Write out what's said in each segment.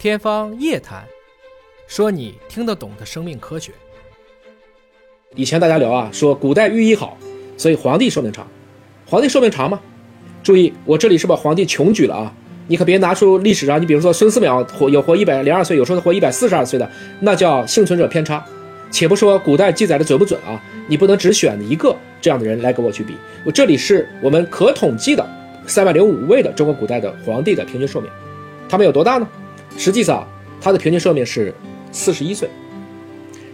天方夜谭，说你听得懂的生命科学。以前大家聊啊，说古代寓医好，所以皇帝寿命长。皇帝寿命长吗？注意，我这里是把皇帝穷举了啊，你可别拿出历史上，你比如说孙思邈活有活一百零二岁，有时候活一百四十二岁的，那叫幸存者偏差。且不说古代记载的准不准啊，你不能只选一个这样的人来跟我去比。我这里是我们可统计的三百零五位的中国古代的皇帝的平均寿命，他们有多大呢？实际上，他的平均寿命是四十一岁。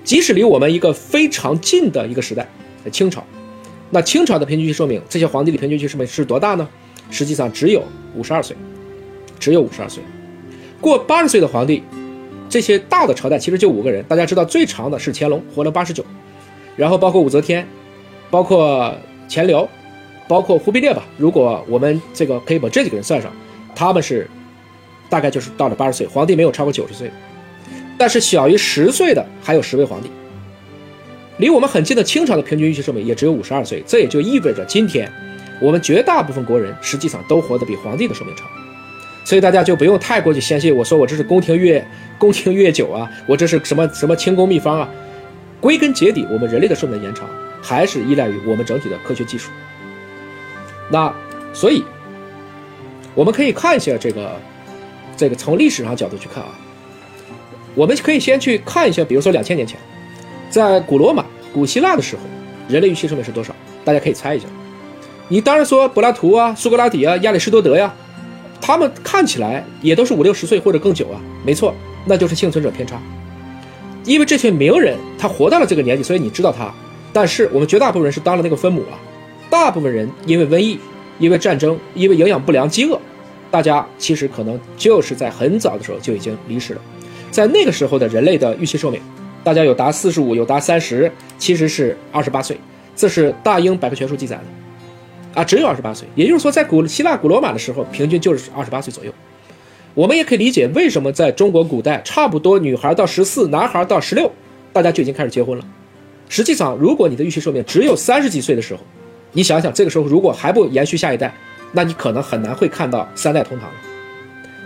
即使离我们一个非常近的一个时代，清朝，那清朝的平均寿命，这些皇帝的平均寿命是多大呢？实际上只有五十二岁，只有五十二岁。过八十岁的皇帝，这些大的朝代其实就五个人。大家知道最长的是乾隆，活了八十九，然后包括武则天，包括钱镠，包括忽必烈吧。如果我们这个可以把这几个人算上，他们是。大概就是到了八十岁，皇帝没有超过九十岁，但是小于十岁的还有十位皇帝。离我们很近的清朝的平均预期寿命也只有五十二岁，这也就意味着今天我们绝大部分国人实际上都活得比皇帝的寿命长。所以大家就不用太过去相信我说我这是宫廷乐宫廷乐酒啊，我这是什么什么清宫秘方啊。归根结底，我们人类的寿命延长还是依赖于我们整体的科学技术。那所以我们可以看一下这个。这个从历史上角度去看啊，我们可以先去看一下，比如说两千年前，在古罗马、古希腊的时候，人类预期寿命是多少？大家可以猜一下。你当然说柏拉图啊、苏格拉底啊、亚里士多德呀，他们看起来也都是五六十岁或者更久啊。没错，那就是幸存者偏差。因为这些名人他活到了这个年纪，所以你知道他。但是我们绝大部分人是当了那个分母啊，大部分人因为瘟疫、因为战争、因为营养不良、饥饿。大家其实可能就是在很早的时候就已经离世了，在那个时候的人类的预期寿命，大家有达四十五，有达三十，其实是二十八岁，这是大英百科全书记载的，啊，只有二十八岁，也就是说，在古希腊、古罗马的时候，平均就是二十八岁左右。我们也可以理解为什么在中国古代，差不多女孩到十四，男孩到十六，大家就已经开始结婚了。实际上，如果你的预期寿命只有三十几岁的时候，你想想，这个时候如果还不延续下一代。那你可能很难会看到三代同堂了。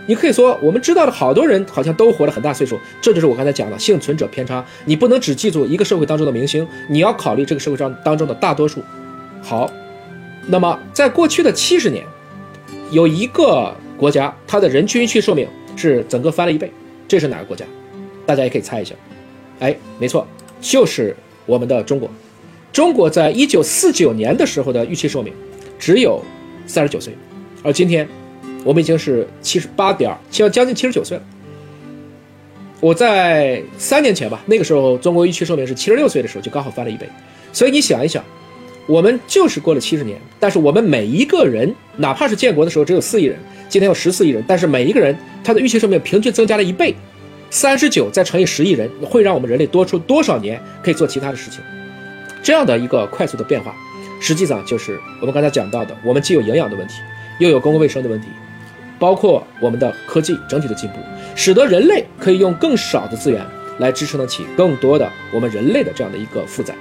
你可以说，我们知道的好多人好像都活了很大岁数，这就是我刚才讲的幸存者偏差。你不能只记住一个社会当中的明星，你要考虑这个社会上当中的大多数。好，那么在过去的七十年，有一个国家，它的人均预期寿命是整个翻了一倍，这是哪个国家？大家也可以猜一下。哎，没错，就是我们的中国。中国在一九四九年的时候的预期寿命只有。三十九岁，而今天我们已经是七十八点，将将近七十九岁了。我在三年前吧，那个时候中国预期寿命是七十六岁的时候，就刚好翻了一倍。所以你想一想，我们就是过了七十年，但是我们每一个人，哪怕是建国的时候只有四亿人，今天有十四亿人，但是每一个人他的预期寿命平均增加了一倍，三十九再乘以十亿人，会让我们人类多出多少年可以做其他的事情？这样的一个快速的变化。实际上就是我们刚才讲到的，我们既有营养的问题，又有公共卫生的问题，包括我们的科技整体的进步，使得人类可以用更少的资源来支撑得起更多的我们人类的这样的一个负载。